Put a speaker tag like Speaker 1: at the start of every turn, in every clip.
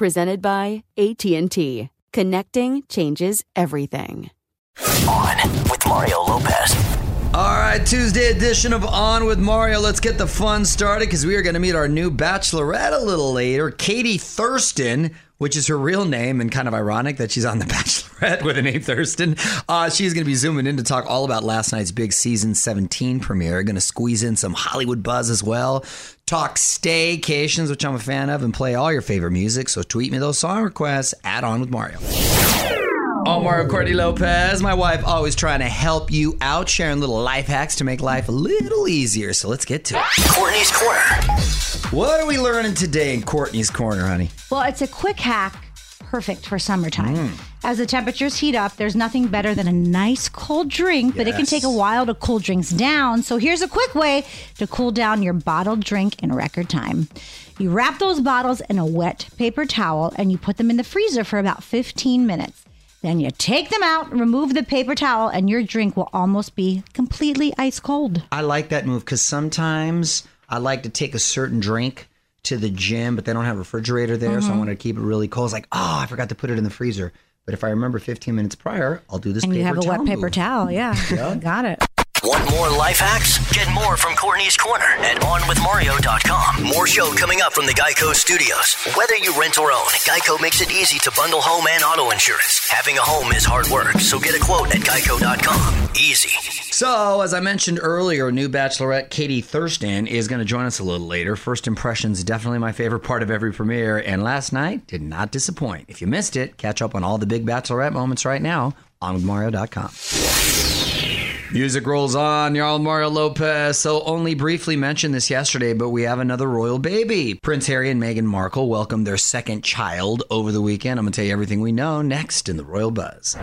Speaker 1: Presented by AT&T. Connecting changes everything.
Speaker 2: On with Mario Lopez.
Speaker 3: All right, Tuesday edition of On with Mario. Let's get the fun started because we are going to meet our new bachelorette a little later, Katie Thurston, which is her real name, and kind of ironic that she's on the Bachelorette with the name Thurston. Uh, she's going to be zooming in to talk all about last night's big season 17 premiere. Going to squeeze in some Hollywood buzz as well. Talk staycations, which I'm a fan of, and play all your favorite music. So tweet me those song requests. Add on with Mario. I'm Mario Courtney Lopez. My wife always trying to help you out, sharing little life hacks to make life a little easier. So let's get to it.
Speaker 2: Courtney's Corner.
Speaker 3: What are we learning today in Courtney's Corner, honey?
Speaker 4: Well, it's a quick hack, perfect for summertime.
Speaker 3: Mm.
Speaker 4: As the temperatures heat up, there's nothing better than a nice cold drink, but it can take a while to cool drinks down. So here's a quick way to cool down your bottled drink in record time. You wrap those bottles in a wet paper towel and you put them in the freezer for about 15 minutes. Then you take them out, remove the paper towel, and your drink will almost be completely ice cold.
Speaker 3: I like that move because sometimes I like to take a certain drink to the gym, but they don't have a refrigerator there, so I
Speaker 4: Mhm.
Speaker 3: want to keep it really cold. It's like, oh, I forgot to put it in the freezer. But if I remember 15 minutes prior, I'll do this.
Speaker 4: And you have a wet paper
Speaker 3: move.
Speaker 4: towel. Yeah.
Speaker 3: Yeah.
Speaker 4: Got it.
Speaker 2: Want more life hacks? Get more from Courtney's Corner at OnWithMario.com. More show coming up from the Geico Studios. Whether you rent or own, Geico makes it easy to bundle home and auto insurance. Having a home is hard work, so get a quote at Geico.com. Easy.
Speaker 3: So, as I mentioned earlier, new bachelorette Katie Thurston is going to join us a little later. First impressions, definitely my favorite part of every premiere, and last night did not disappoint. If you missed it, catch up on all the big bachelorette moments right now on withmario.com. Music rolls on. You're all Mario Lopez. So, only briefly mentioned this yesterday, but we have another royal baby. Prince Harry and Meghan Markle welcomed their second child over the weekend. I'm going to tell you everything we know next in the Royal Buzz.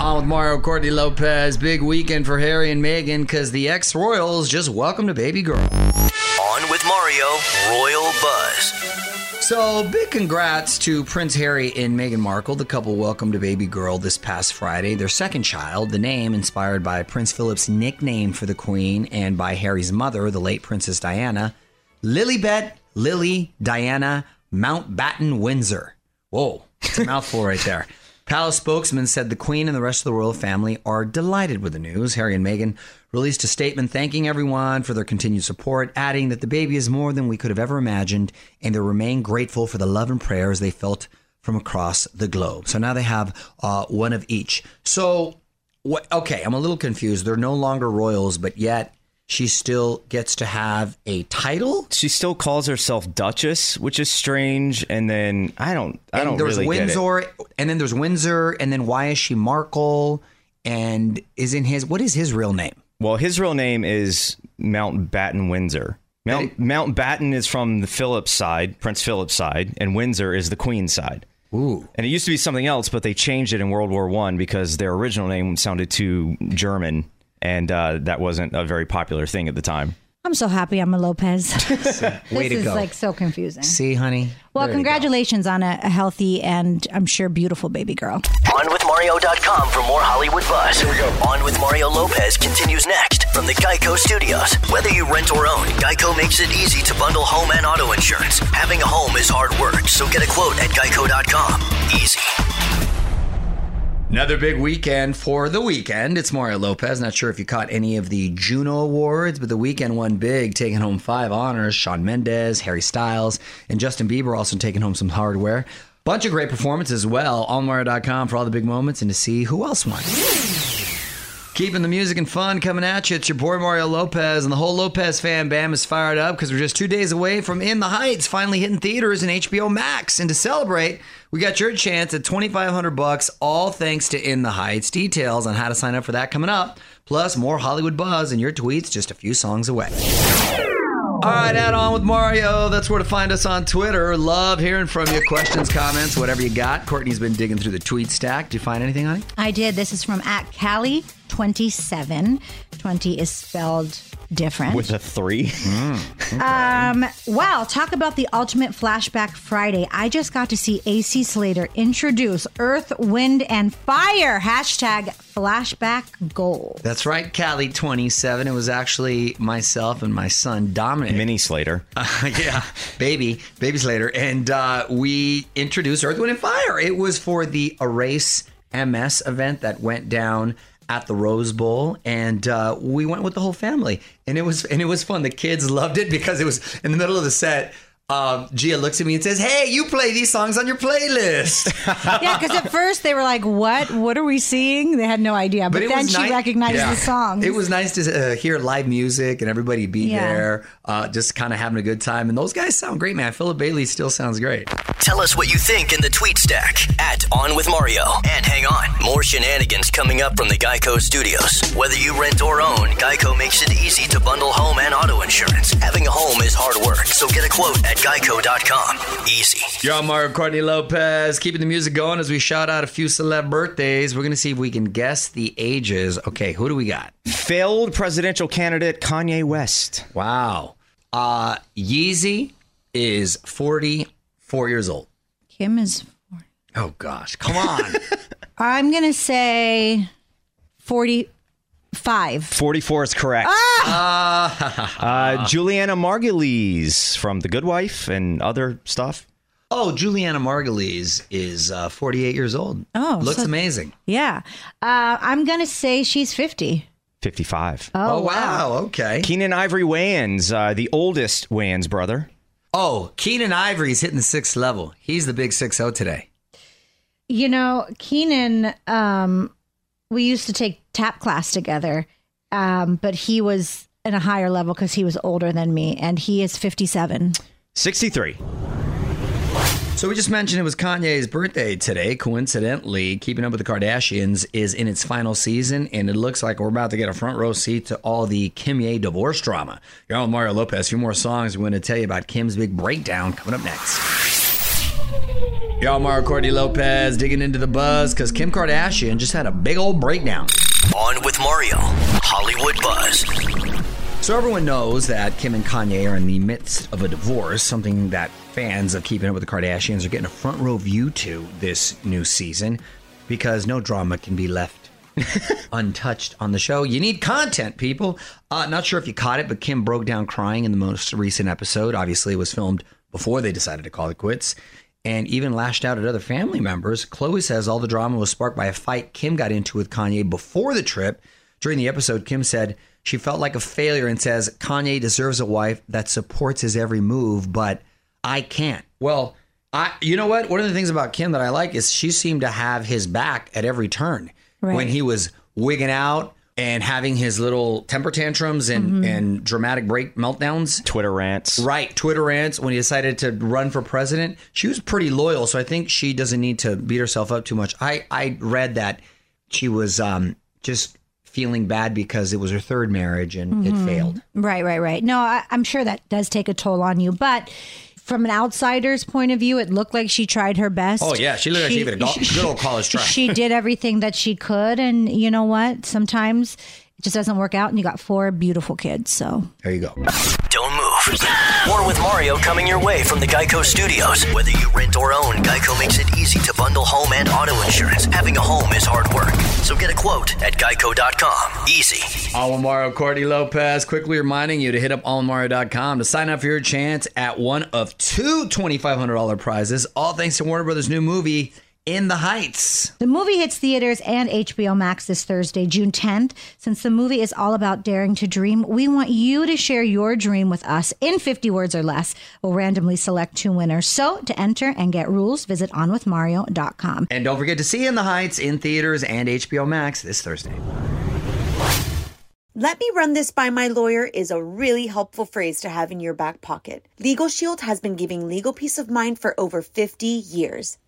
Speaker 3: On with Mario Courtney Lopez. Big weekend for Harry and Meghan because the ex royals just welcomed a baby girl.
Speaker 2: On with Mario, Royal Buzz.
Speaker 3: So, big congrats to Prince Harry and Meghan Markle. The couple welcomed a baby girl this past Friday, their second child. The name inspired by Prince Philip's nickname for the Queen and by Harry's mother, the late Princess Diana, Lilibet Lily Diana Mountbatten Windsor. Whoa, it's a mouthful right there. Palace spokesman said the Queen and the rest of the royal family are delighted with the news. Harry and Meghan released a statement thanking everyone for their continued support, adding that the baby is more than we could have ever imagined, and they remain grateful for the love and prayers they felt from across the globe. So now they have uh, one of each. So, what? Okay, I'm a little confused. They're no longer royals, but yet she still gets to have a title.
Speaker 5: She still calls herself Duchess, which is strange. And then I don't, I
Speaker 3: and
Speaker 5: don't
Speaker 3: there's
Speaker 5: really.
Speaker 3: Windsor, and then there's Windsor, and then why is she Markle? And is in his what is his real name?
Speaker 5: Well, his real name is Mountbatten Windsor. Mount, Mountbatten is from the Philip side, Prince Philip's side, and Windsor is the Queen's side.
Speaker 3: Ooh.
Speaker 5: And it used to be something else, but they changed it in World War One because their original name sounded too German, and uh, that wasn't a very popular thing at the time.
Speaker 4: I'm so happy I'm a Lopez.
Speaker 3: Way
Speaker 4: this
Speaker 3: to
Speaker 4: is
Speaker 3: go.
Speaker 4: like so confusing.
Speaker 3: See, honey.
Speaker 4: Well,
Speaker 3: There
Speaker 4: congratulations on a, a healthy and I'm sure beautiful baby girl.
Speaker 2: OnWithMario.com for more Hollywood buzz. Here we go. On with Mario Lopez continues next from the Geico Studios. Whether you rent or own, Geico makes it easy to bundle home and auto insurance. Having a home is hard work, so get a quote at Geico.com. Easy.
Speaker 3: Another big weekend for the weekend. It's Mario Lopez. Not sure if you caught any of the Juno Awards, but the weekend won big, taking home five honors. Shawn Mendes, Harry Styles, and Justin Bieber also taking home some hardware. Bunch of great performances as well. On Mario.com for all the big moments and to see who else won. Keeping the music and fun coming at you. It's your boy Mario Lopez, and the whole Lopez fan bam is fired up because we're just two days away from In the Heights finally hitting theaters and HBO Max. And to celebrate, we got your chance at twenty five hundred bucks, all thanks to In the Heights. Details on how to sign up for that coming up, plus more Hollywood buzz and your tweets just a few songs away. All right, add on with Mario. That's where to find us on Twitter. Love hearing from you. Questions, comments, whatever you got. Courtney's been digging through the tweet stack. Did you find anything on it?
Speaker 4: I did. This is from at Callie27. 20 is spelled different.
Speaker 5: With a three.
Speaker 4: Um, wow, talk about the ultimate flashback Friday. I just got to see AC Slater introduce Earth, Wind, and Fire. Hashtag flashback gold.
Speaker 3: That's right, Cali 27. It was actually myself and my son Dominic.
Speaker 5: Mini Slater.
Speaker 3: yeah, baby, baby Slater. And uh, we introduced Earth, Wind, and Fire. It was for the Erase MS event that went down at the Rose Bowl, and uh, we went with the whole family, and it was and it was fun. The kids loved it because it was in the middle of the set. Um, Gia looks at me and says, "Hey, you play these songs on your playlist."
Speaker 4: yeah, because at first they were like, "What? What are we seeing?" They had no idea, but,
Speaker 3: it
Speaker 4: then she
Speaker 3: nice-
Speaker 4: recognized
Speaker 3: Yeah.
Speaker 4: the song.
Speaker 3: It was nice to uh, hear live music and everybody be
Speaker 4: Yeah.
Speaker 3: there, uh, just kind of having a good time. And those guys sound great, man. Philip Bailey still sounds great.
Speaker 2: Tell us what you think in the tweet stack at On With Mario. And hang on, more shenanigans coming up from the Geico Studios. Whether you rent or own, Geico makes it easy to bundle home and auto insurance. Having a home is hard work, so get a quote at Geico.com. Easy.
Speaker 3: Yo, I'm Mario Courtney Lopez, keeping the music going as we shout out a few celeb birthdays. We're going to see if we can guess the ages. Okay, who do we got?
Speaker 5: Failed presidential candidate Kanye West.
Speaker 3: Wow. Uh, Yeezy is 44 years old.
Speaker 4: Kim is.
Speaker 3: Oh, gosh. Come on.
Speaker 4: I'm gonna say forty-five.
Speaker 5: 44 is correct. uh, Julianna Margulies from The Good Wife and other stuff.
Speaker 3: oh, Julianna Margulies is uh, 48 years old.
Speaker 4: Oh,
Speaker 3: Looks
Speaker 4: so-
Speaker 3: amazing.
Speaker 4: Yeah, uh, I'm gonna say she's fifty.
Speaker 5: 55.
Speaker 4: Oh,
Speaker 3: Oh, wow. Okay.
Speaker 5: Keenen Ivory Wayans, uh, the oldest Wayans brother.
Speaker 3: Oh, Keenen Ivory's hitting the sixth level. He's the big 6 0 today.
Speaker 4: You know, Keenen, um, we used to take tap class together, um, but he was in a higher level because he was older than me, and he is 57.
Speaker 5: 63.
Speaker 3: So we just mentioned it was Kanye's birthday today. Coincidentally, Keeping Up with the Kardashians is in its final season, and it looks like we're about to get a front row seat to all the Kimye divorce drama. You're on with Mario Lopez. A few more songs. We're going to tell you about Kim's big breakdown coming up next. Y'all, Mario Courtney Lopez digging into the buzz because Kim Kardashian just had a big old breakdown.
Speaker 2: On with Mario. Hollywood Buzz.
Speaker 3: So everyone knows that Kim and Kanye are in the midst of a divorce, something that fans of Keeping Up with the Kardashians are getting a front row view to this new season because no drama can be left untouched on the show. You need content, people. Uh, not sure if you caught it, but Kim broke down crying in the most recent episode. Obviously, it was filmed before they decided to call it quits. And even lashed out at other family members. Khloé says all the drama was sparked by a fight Kim got into with Kanye before the trip. During the episode, Kim said she felt like a failure and says Kanye deserves a wife that supports his every move, but I can't. Well, I you know what? One of the things about Kim that I like is she seemed to have his back at every turn.
Speaker 4: Right.
Speaker 3: When he was wigging out, and having his little temper tantrums and, and dramatic break meltdowns.
Speaker 5: Twitter rants.
Speaker 3: Right, Twitter rants when he decided to run for president. She was pretty loyal, so I think she doesn't need to beat herself up too much. I, I read that she was um, just feeling bad because it was her third marriage and it failed.
Speaker 4: Right, right, right. No, I, I'm sure that does take a toll on you, but from an outsider's point of view, it looked like she tried her best.
Speaker 3: Oh, yeah, she looked like she gave it a go- good old college try.
Speaker 4: She did everything that she could, and you know what? Sometimes just doesn't work out, and you got four beautiful kids. So
Speaker 3: There you go.
Speaker 2: Don't move. More with Mario coming your way from the Geico Studios. Whether you rent or own, Geico makes it easy to bundle home and auto insurance. Having a home is hard work. So get a quote at geico.com. Easy.
Speaker 3: Alvin Mario, Courtney Lopez, quickly reminding you to hit up onwithmario.com to sign up for your chance at one of two $2,500 prizes, all thanks to Warner Brothers' new movie, In the Heights.
Speaker 4: The movie hits theaters and HBO Max this Thursday, June 10th. Since the movie is all about daring to dream, we want you to share your dream with us in 50 words or less. We'll randomly select two winners. So to enter and get rules, visit onwithmario.com.
Speaker 3: And don't forget to see In the Heights in theaters and HBO Max this Thursday.
Speaker 6: Let me run this by my lawyer is a really helpful phrase to have in your back pocket. Legal Shield has been giving legal peace of mind for over 50 years.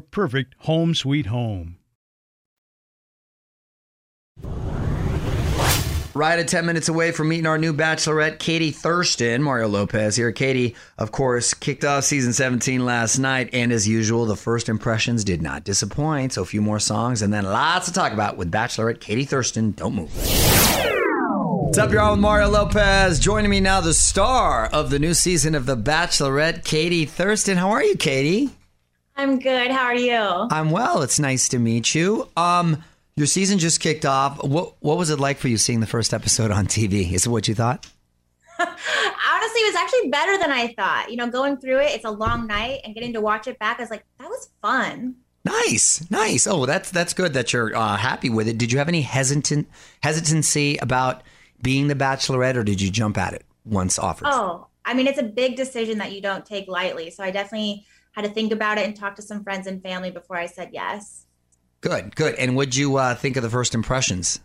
Speaker 7: perfect home sweet home.
Speaker 3: Right at 10 minutes away from meeting our new bachelorette, Katie Thurston. Mario Lopez here. Katie, of course, kicked off season 17 last night. And as usual, the first impressions did not disappoint. So a few more songs and then lots to talk about with bachelorette Katie Thurston. Don't move. What's up, y'all? With Mario Lopez. Joining me now, the star of the new season of The Bachelorette, Katie Thurston. How are you, Katie?
Speaker 8: I'm good. How are you?
Speaker 3: I'm well. It's nice to meet you. Um, your season just kicked off. What what was it like for you seeing the first episode on TV? Is it what you thought?
Speaker 8: Honestly, it was actually better than I thought. You know, going through it, it's a long night, and getting to watch it back, I was like, that was fun.
Speaker 3: Nice, nice. Oh, that's that's good that you're uh, happy with it. Did you have any hesitant hesitancy about being the Bachelorette, or did you jump at it once offered?
Speaker 8: Oh, I mean, it's a big decision that you don't take lightly. So I definitely had to think about it and talk to some friends and family before I said yes.
Speaker 3: Good, good. And what'd you uh, think of the first impressions?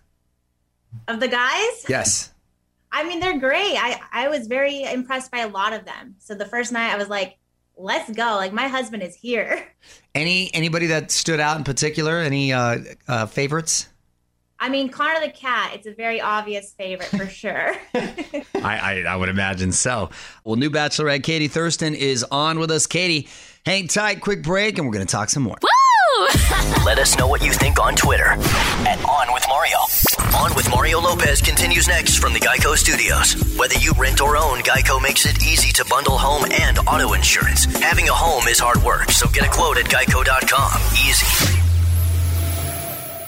Speaker 8: Of the guys,
Speaker 3: Yes.
Speaker 8: I mean, they're great. I, I was very impressed by a lot of them. So the first night, I was like, let's go. Like, my husband is here.
Speaker 3: Any anybody that stood out in particular? Any uh, uh, favorites?
Speaker 8: I mean, Connor the cat, it's a very obvious favorite for sure.
Speaker 3: I, I, I would imagine so. Well, new Bachelorette Katie Thurston is on with us. Katie, hang tight, quick break, and we're going to talk some more. Woo!
Speaker 2: Let us know what you think on Twitter at On With Mario. On With with Mario Lopez continues next from the Geico Studios. Whether you rent or own, Geico makes it easy to bundle home and auto insurance. Having a home is hard work, so get a quote at geico.com. Easy.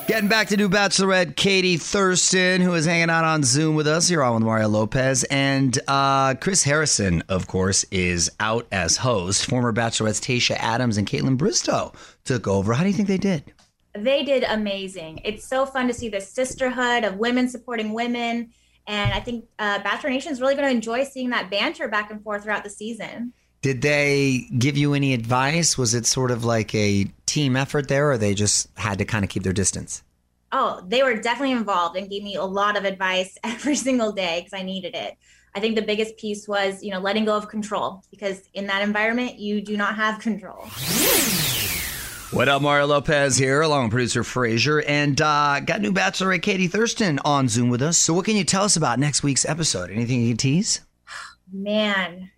Speaker 3: Getting back to new Bachelorette Katie Thurston, who is hanging out on Zoom with us here on with Mario Lopez. And uh, Chris Harrison, of course, is out as host. Former Bachelorettes Tayshia Adams and Kaitlyn Bristowe took over. How do you think they did?
Speaker 8: They did amazing. It's so fun to see the sisterhood of women supporting women. And I think uh, Bachelor Nation is really going to enjoy seeing that banter back and forth throughout the season.
Speaker 3: Did they give you any advice? Was it sort of like a team effort there, or they just had to kind of keep their distance?
Speaker 8: Oh, they were definitely involved and gave me a lot of advice every single day because I needed it. I think the biggest piece was, you know, letting go of control because in that environment, you do not have control.
Speaker 3: What up, Mario Lopez here, along with producer Frazier, and uh, got new bachelorette Katie Thurston on Zoom with us. So, what can you tell us about next week's episode? Anything you can tease?
Speaker 8: Man,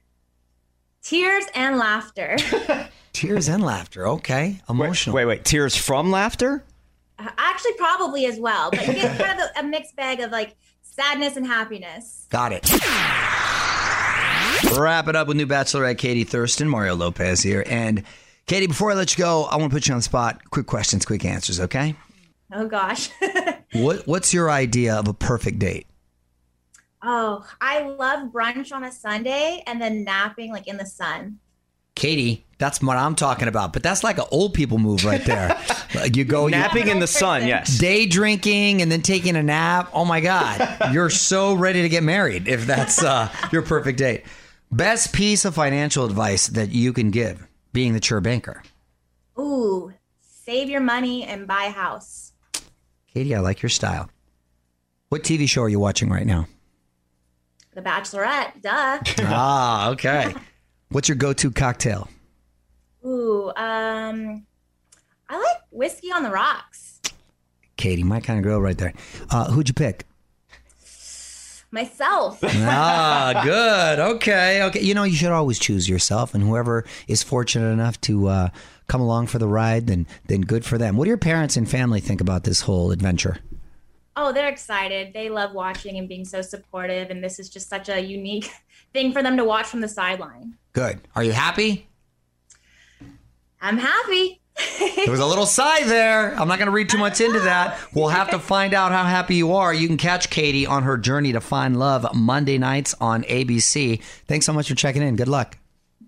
Speaker 8: tears and laughter.
Speaker 3: Tears and laughter. Okay, emotional.
Speaker 5: Wait, wait. Tears from laughter?
Speaker 8: Uh, actually, probably as well, but you get kind of a, a mixed bag of like sadness and happiness.
Speaker 3: Got it. Wrap it up with new bachelorette Katie Thurston, Mario Lopez here, and Katie. Before I let you go, I want to put you on the spot. Quick questions, quick answers. Okay.
Speaker 8: Oh gosh.
Speaker 3: What What's your idea of a perfect date?
Speaker 8: Oh, I love brunch on a Sunday and then napping like in the sun.
Speaker 3: Katie, that's what I'm talking about. But that's like an old people move right there. Like, you go you-
Speaker 5: Napping in the sun, yes.
Speaker 3: day drinking and then taking a nap. Oh my God. You're so ready to get married if that's uh, your perfect date. Best piece of financial advice that you can give being the chur banker.
Speaker 8: Ooh, save your money and buy a house.
Speaker 3: Katie, I like your style. What TV show are you watching right now?
Speaker 8: The Bachelorette, duh.
Speaker 3: ah, okay. What's your go to cocktail?
Speaker 8: Ooh, um, I like whiskey on the rocks.
Speaker 3: Katie, my kind of girl right there. Uh, who'd you pick?
Speaker 8: Myself.
Speaker 3: ah, good. Okay. Okay. You know, you should always choose yourself, and whoever is fortunate enough to uh, come along for the ride, then then good for them. What do your parents and family think about this whole adventure?
Speaker 8: Oh, they're excited. They love watching and being so supportive, and this is just such a unique thing for them to watch from the sideline.
Speaker 3: Good. Are you happy?
Speaker 8: I'm happy.
Speaker 3: There was a little sigh there. I'm not going to read too much into that. We'll have to find out how happy you are. You can catch Katie on her journey to find love Monday nights on ABC. Thanks so much for checking in. Good luck.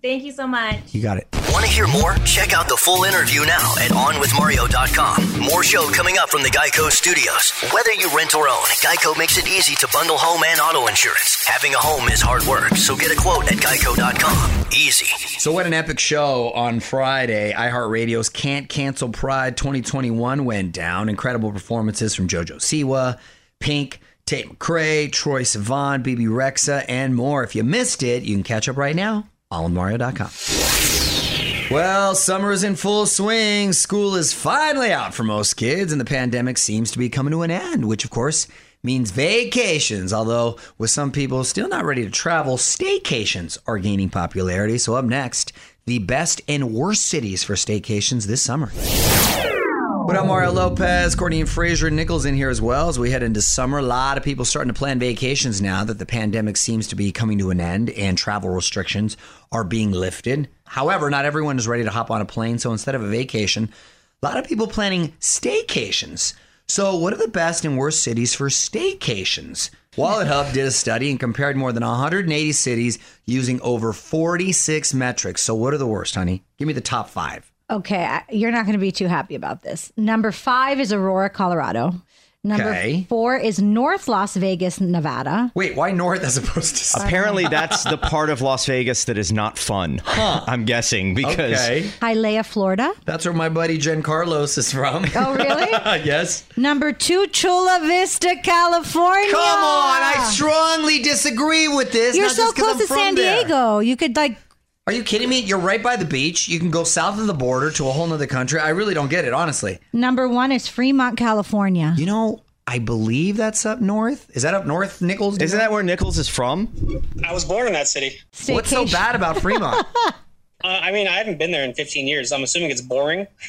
Speaker 8: Thank you so much.
Speaker 3: You got it.
Speaker 2: Want to hear more? Check out the full interview now at OnWithMario.com. More show coming up from the Geico Studios. Whether you rent or own, Geico makes it easy to bundle home and auto insurance. Having a home is hard work, so get a quote at Geico.com. Easy.
Speaker 3: So, what an epic show on Friday. iHeartRadio's Can't Cancel Pride 2021 went down. Incredible performances from JoJo Siwa, Pink, Tate McRae, Troye Sivan, Bebe Rexha, and more. If you missed it, you can catch up right now on Mario.com. Well, summer is in full swing. School is finally out for most kids, and the pandemic seems to be coming to an end, which, of course, means vacations. Although, with some people still not ready to travel, staycations are gaining popularity. So, up next, the best and worst cities for staycations this summer. What up, Mario oh. Lopez, Courtney and Fraser and Nichols in here as well as we head into summer. A lot of people starting to plan vacations now that the pandemic seems to be coming to an end and travel restrictions are being lifted. However, not everyone is ready to hop on a plane, so instead of a vacation, a lot of people planning staycations. So, what are the best and worst cities for staycations? Wallet Hub did a study and compared more than 180 cities using over 46 metrics. So, what are the worst, honey? Give me the top five.
Speaker 4: Okay, I- you're not going to be too happy about this. Number five is Aurora, Colorado. Number
Speaker 3: Okay.
Speaker 4: four is North Las Vegas, Nevada.
Speaker 3: Wait, why north as opposed to south?
Speaker 5: Apparently, that's the part of Las Vegas that is not fun. Huh. I'm guessing because
Speaker 3: Okay.
Speaker 4: Hialeah, Florida.
Speaker 3: That's where my buddy Jen Carlos is from.
Speaker 4: Oh, really?
Speaker 3: yes.
Speaker 4: Number two, Chula Vista, California.
Speaker 3: Come on, I strongly disagree with this.
Speaker 4: You're
Speaker 3: not
Speaker 4: so
Speaker 3: just 'cause
Speaker 4: close to
Speaker 3: from
Speaker 4: San
Speaker 3: there.
Speaker 4: Diego. You could like
Speaker 3: Are you kidding me? You're right by the beach. You can go south of the border to a whole nother country. I really don't get it, honestly.
Speaker 4: number one is Fremont, California.
Speaker 3: You know, I believe that's up north. Is that up north, Nichols?
Speaker 5: isn't that where Nichols is from?
Speaker 9: I was born in that city.
Speaker 3: What's so bad about Fremont?
Speaker 9: Uh, I mean, I haven't been there in 15 years. I'm assuming it's boring.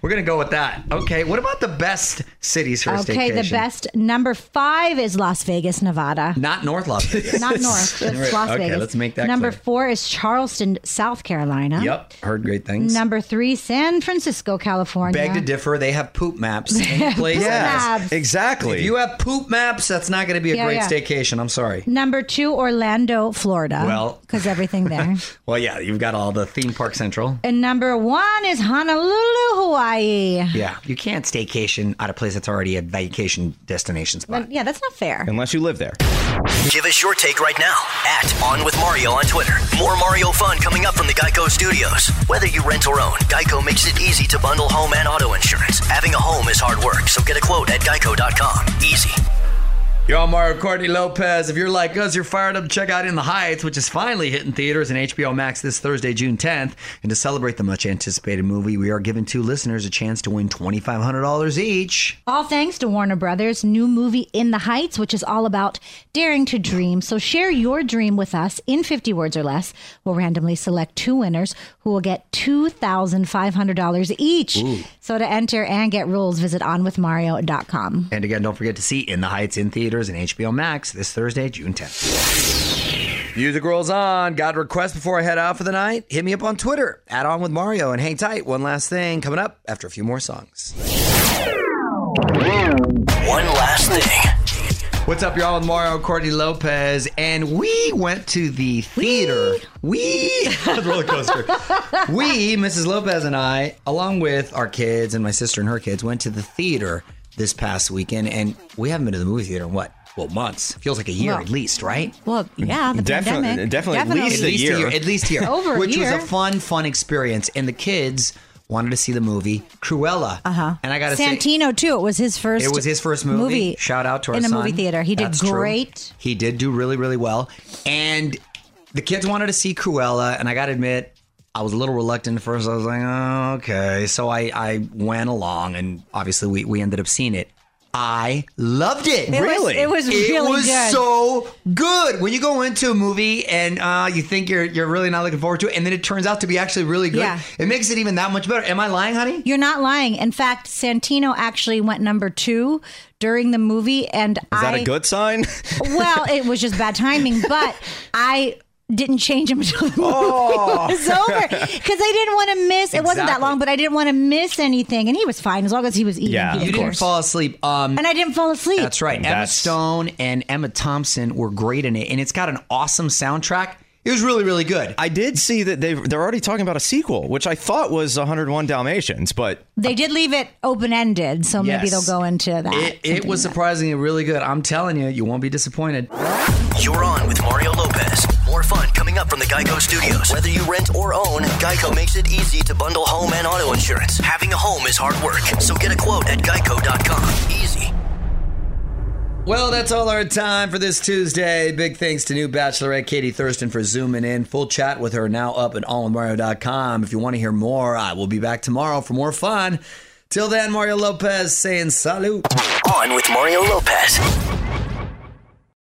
Speaker 3: We're gonna go with that. Okay. What about the best cities for a
Speaker 4: Okay, the best number five is Las Vegas, Nevada.
Speaker 3: Not North Las Vegas.
Speaker 4: Not North, just
Speaker 3: Right,
Speaker 4: Las
Speaker 3: okay,
Speaker 4: Vegas.
Speaker 3: let's make that
Speaker 4: Number
Speaker 3: clear.
Speaker 4: four is Charleston, South Carolina.
Speaker 3: Yep. Heard great things.
Speaker 4: Number three, San Francisco, California.
Speaker 3: Beg to differ. They have poop maps. in places.
Speaker 4: maps.
Speaker 5: exactly.
Speaker 3: If you have poop maps, that's not going to be a
Speaker 4: Yeah,
Speaker 3: great
Speaker 4: yeah.
Speaker 3: staycation. I'm sorry.
Speaker 4: Number two, Orlando, Florida.
Speaker 3: Well-
Speaker 4: because everything there.
Speaker 3: Well, yeah, you've got all the theme park central.
Speaker 4: and number one is Honolulu, Hawaii.
Speaker 3: Yeah, you can't staycation at a place that's already a vacation destination spot.
Speaker 4: But yeah, that's not fair.
Speaker 5: Unless you live there.
Speaker 2: Give us your take right now at On With Mario on Twitter. More Mario fun coming up from the Geico Studios. Whether you rent or own, Geico makes it easy to bundle home and auto insurance. Having a home is hard work, so get a quote at geico.com. Easy.
Speaker 3: You're on Mario Courtney Lopez. If you're like us, you're fired up to check out In the Heights, which is finally hitting theaters and HBO Max this Thursday, June 10th. And to celebrate the much anticipated movie, we are giving two listeners a chance to win $2,500 each.
Speaker 4: All thanks to Warner Brothers' new movie In the Heights, which is all about daring to dream. So share your dream with us in 50 words or less. We'll randomly select two winners who will get $2,500 each. So to enter and get rules, visit onwithmario.com.
Speaker 3: And again, don't forget to see In the Heights in theaters and HBO Max this Thursday, June 10th. Music rolls on. Got a request before I head out for the night? Hit me up on Twitter, add On With Mario, and hang tight. One last thing coming up after a few more songs.
Speaker 2: One last thing.
Speaker 3: What's up, y'all? With Mario Courtney Lopez, and we went to the theater. We, roller coaster. we, Mrs. Lopez and I, along with our kids and my sister and her kids, went to the theater this past weekend, and we haven't been to the movie theater in what? Well, months. Feels like a year
Speaker 4: Well,
Speaker 3: at least, right?
Speaker 4: Well, yeah, the
Speaker 5: Definitely-
Speaker 4: pandemic.
Speaker 5: definitely at least
Speaker 3: At
Speaker 5: a
Speaker 3: least
Speaker 5: year.
Speaker 3: At least here.
Speaker 4: Over a
Speaker 3: Which
Speaker 4: year.
Speaker 3: was a fun, fun experience, and the kids wanted to see the movie Cruella. Uh huh. And I got to say,
Speaker 4: Santino too. It was his first.
Speaker 3: it was his first movie. Shout out to our
Speaker 4: in a
Speaker 3: son.
Speaker 4: movie theater. He did
Speaker 3: That's true.
Speaker 4: great.
Speaker 3: He did do really, really well. And the kids wanted to see Cruella, and I got to admit, I was a little reluctant at first. I was like, oh, okay. So I, I went along, and obviously we, we ended up seeing it. I loved it. Really?
Speaker 4: It was- Really? it was
Speaker 3: It
Speaker 4: really
Speaker 3: was
Speaker 4: good.
Speaker 3: so good. When you go into a movie and uh, you think you're you're really not looking forward to it, and then it turns out to be actually really good,
Speaker 4: Yeah.
Speaker 3: it makes it even that much better. Am I lying, honey?
Speaker 4: You're not lying. In fact, Santino actually went number two during the movie, and
Speaker 5: Is that
Speaker 4: I,
Speaker 5: a good sign?
Speaker 4: well, it was just bad timing, but I didn't change him until the movie
Speaker 5: Oh.
Speaker 4: was over because I didn't want to miss. It wasn't that long, but I didn't want to miss anything, and he was fine as long as he was eating.
Speaker 5: Yeah,
Speaker 4: he
Speaker 3: You
Speaker 4: was
Speaker 3: didn't
Speaker 4: course.
Speaker 3: fall asleep. Um,
Speaker 4: and I didn't fall asleep.
Speaker 3: That's right. Emma Stone and Emma Thompson were great in it, and it's got an awesome soundtrack. It was really, really good.
Speaker 5: I did see that they they're already talking about a sequel, which I thought was 101 Dalmatians, but
Speaker 4: They did leave it open ended, so maybe they'll go into that.
Speaker 3: It, it was surprisingly really good. I'm telling you, you won't be disappointed.
Speaker 2: You're on with Mario Lopez. More fun coming up from the Geico Studios. Whether you rent or own, Geico makes it easy to bundle home and auto insurance. Having a home is hard work, so get a quote at geico.com. Easy.
Speaker 3: Well, that's all our time for this Tuesday. Big thanks to new Bachelorette Katie Thurston for zooming in. Full chat with her now up at onwithmario.com. If you want to hear more, I will be back tomorrow for more fun. Till then, Mario Lopez saying salute.
Speaker 2: On with Mario Lopez.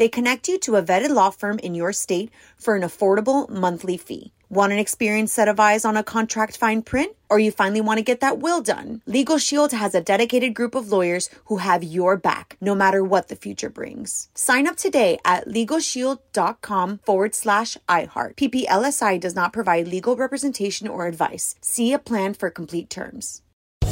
Speaker 6: They connect you to a vetted law firm in your state for an affordable monthly fee. Want an experienced set of eyes on a contract fine print? Or you finally want to get that will done? Legal Shield has a dedicated group of lawyers who have your back, no matter what the future brings. Sign up today at LegalShield.com forward slash iHeart. PPLSI does not provide legal representation or advice. See a plan for complete terms.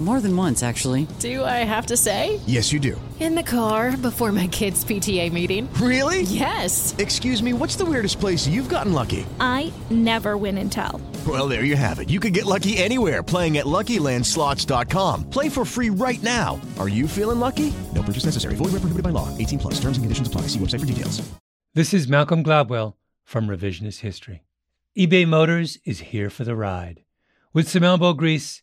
Speaker 10: More than once, actually.
Speaker 11: Do I have to say?
Speaker 12: Yes, you do.
Speaker 11: In the car before my kids' PTA meeting.
Speaker 12: Really?
Speaker 11: Yes.
Speaker 12: Excuse me, what's the weirdest place you've gotten lucky?
Speaker 13: I never win and tell.
Speaker 12: Well, there you have it. You can get lucky anywhere playing at LuckyLandSlots.com. Play for free right now. Are you feeling lucky? No purchase necessary. Void where prohibited by law. 18 plus. Terms and conditions apply. See website for details.
Speaker 14: This is Malcolm Gladwell from Revisionist History. eBay Motors is here for the ride. With some elbow grease,